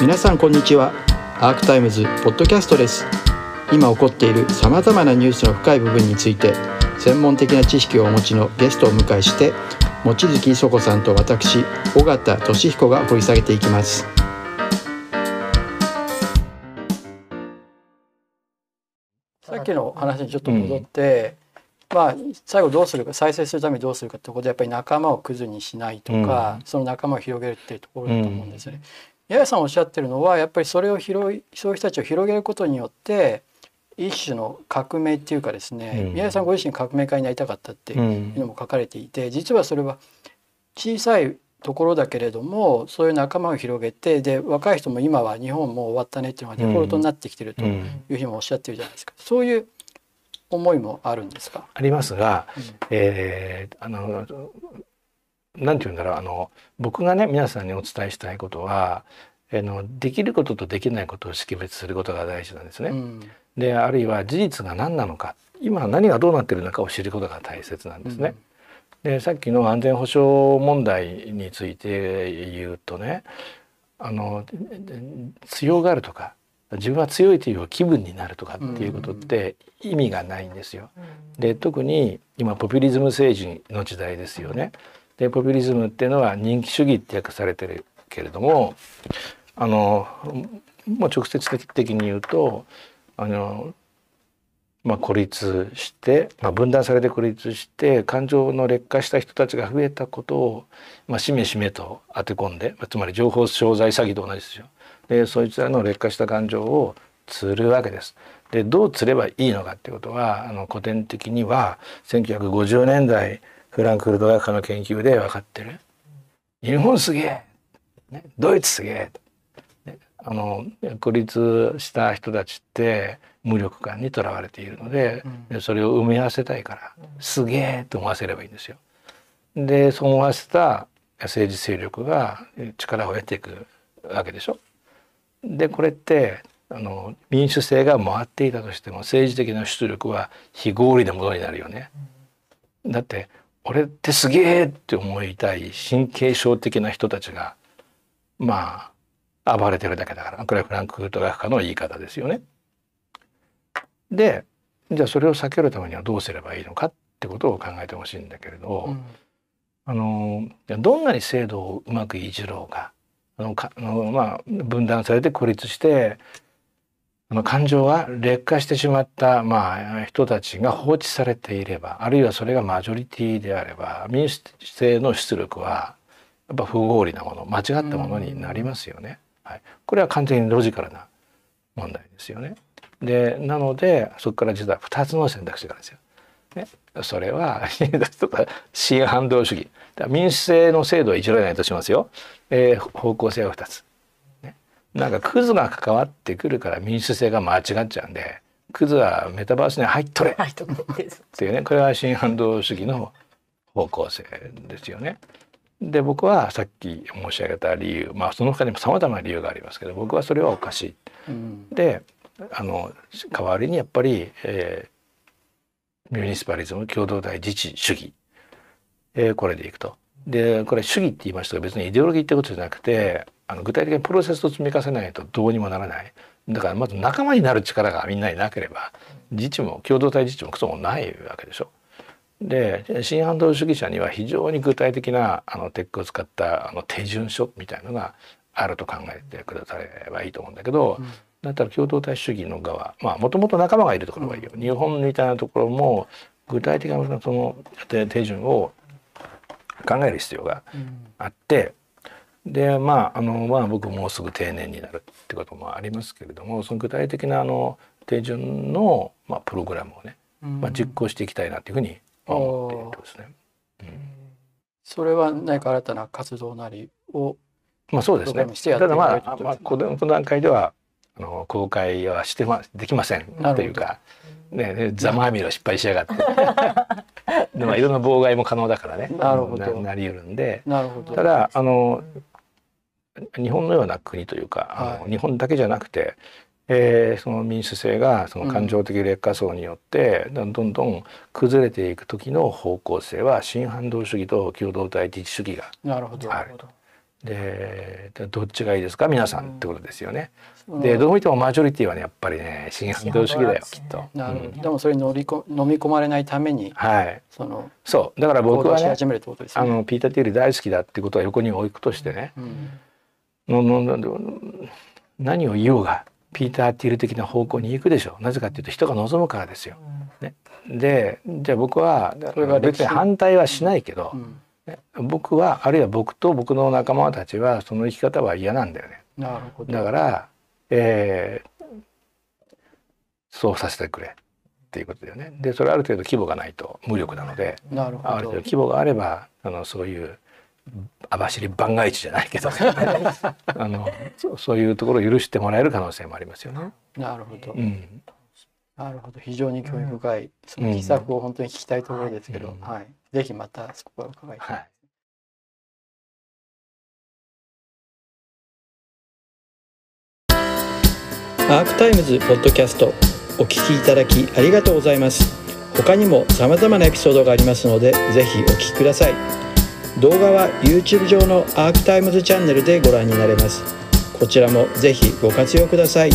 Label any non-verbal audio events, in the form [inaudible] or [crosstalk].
皆さんこんにちは。アークタイムズポッドキャストです。今起こっているさまざまなニュースの深い部分について専門的な知識をお持ちのゲストをお迎えして望月磯子さんと私尾形俊彦が掘り下げていきます。さっきの話にちょっと戻って、うん、まあ最後どうするか再生するためにどうするかってことでやっぱり仲間をクズにしないとか、うん、その仲間を広げるっていうところだと思うんですよね。八重さんおっしゃってるのはやっぱりそれを広いそういう人たちを広げることによって一種の革命っていうかですね、うん、宮根さんご自身革命家になりたかったっていうのも書かれていて、実はそれは小さいところだけれどもそういう仲間を広げてで若い人も今は日本もう終わったねっていうのがデフォルトになってきてるというふうにもおっしゃってるじゃないですか。そういう思いもあるんですか？ありますが、うん、えー、あのなんて言うんだろうあの僕がね皆さんにお伝えしたいことはあのできることとできないことを識別することが大事なんですね。うん、であるいは事実が何なのか今何がどうなっているのかを知ることが大切なんですね。うん、でさっきの安全保障問題について言うとねあの強がるとか自分は強いという気分になるとかっていうことって意味がないんですよ。で特に今ポピュリズム政治の時代ですよね。でポピュリズムっていうのは人気主義って訳されてるけれどもあのもう直接的に言うとあの、まあ、孤立して、まあ、分断されて孤立して感情の劣化した人たちが増えたことを、まあ、しめしめと当て込んで、まあ、つまり情報商材詐欺と同じですよ。でそいつらの劣化した感情を釣るわけです。でどう釣ればいいのかっていうことはあの古典的には1950年代フランクフルト学科の研究で分かってる。日本すげえ、ね、ドイツすげえあの孤立した人たちって無力感にとらわれているので、うん、それを埋め合わせたいから、すげえと思わせればいいんですよ。でそう思わせた政治勢力が力を得ていくわけでしょ。でこれってあの民主制が回っていたとしても政治的な出力は非合理なものになるよね。だって俺ってすげえって思いたい神経症的な人たちがまあ暴れてるだけだからこれはフランクフルト学科の言い方ですよね。でじゃあそれを避けるためにはどうすればいいのかってことを考えてほしいんだけれど、うん、あのどんなに制度をうまくいじろうがあのかあの、まあ、分断されて孤立して感情が劣化してしまった、まあ、人たちが放置されていればあるいはそれがマジョリティであれば民主制の出力はやっぱ不合理なもの間違ったものになりますよね。はい、これは完全にロジカルな問題ですよね。でなのでそこから実は2つの選択肢があるんですよ。ね、それは [laughs] 新反動主義民主制の制度はいじらないとしますよ、えー、方向性は2つ。ね、なんかクズが関わってくるから民主制が間違っちゃうんでクズはメタバースに入っとれっていうね [laughs] これは新反動主義の方向性ですよね。で僕はさっき申し上げた理由まあその他にもさまざまな理由がありますけど僕はそれはおかしい。うん、であの代わりにやっぱり、えー、ミュニシパリズム共同体自治主義、えー、これでいくと。でこれ主義って言いましたが別にイデオロギーってことじゃなくてあの具体的にプロセスを積み重ねないとどうにもならない。だからまず仲間になる力がみんなになければ自治も共同体自治もクソもないわけでしょ。で新反動主義者には非常に具体的なあのテックを使ったあの手順書みたいのがあると考えてくださればいいと思うんだけど、うん、だったら共同体主義の側まあもともと仲間がいるところはいいよ、うん、日本みたいなところも具体的なその手順を考える必要があって、うん、でまああのまあ僕もうすぐ定年になるってこともありますけれどもその具体的なあの手順の、まあ、プログラムをね、まあ、実行していきたいなというふうに思っているとですね。うん、それは何か新たな活動なりをまあそうですね。ただまあ、まあ、この段階ではあの公開はしてまできませんというか、ね、ねざまみろ失敗しやがって。[laughs] でまあいろんな妨害も可能だからね。なるほど。なり得るんで。なるほど。ただあの日本のような国というか、はい、日本だけじゃなくてえー、その民主制がその感情的劣化層によって、どんどん崩れていく時の方向性は新反動主義と共同体自治主義がある。なるほどでどっちがいいですか？皆さんってことですよね。そのでどう見てもマジョリティはねやっぱりね新反動主義だよきっと。うんでもそれに乗りこ飲み込まれないためにはい。そのそうだから行僕はね動し始めるってことですね。あのピーター・ティーリ大好きだってことは横に置くとしてね、うん何を言おうがピーター・ティール的な方向に行くでしょうなぜかっていうと人が望むからですよ。ね、でじゃあ僕は別に反対はしないけどう、んね僕はあるいは僕と僕の仲間たちはその生き方は嫌なんだよね。なるほど。だから、えーそうさせてくれっていうことだよね。でそれある程度規模がないと無力なのでなるほどある程度。規模があればあのそういう網走番外地じゃないけど [laughs] あのそそういうところを許してもらえる可能性もありますよね。なるほど。うん、なるほど。非常に興味深い、その秘策を本当に聞きたいところですけど、うんはい。ぜひまたそこは伺いたい。はいアークタイムズポッドキャストお聞きいただきありがとうございます他にも様々なエピソードがありますのでぜひお聞きください動画は YouTube 上のアークタイムズチャンネルでご覧になれます。こちらもぜひご活用ください。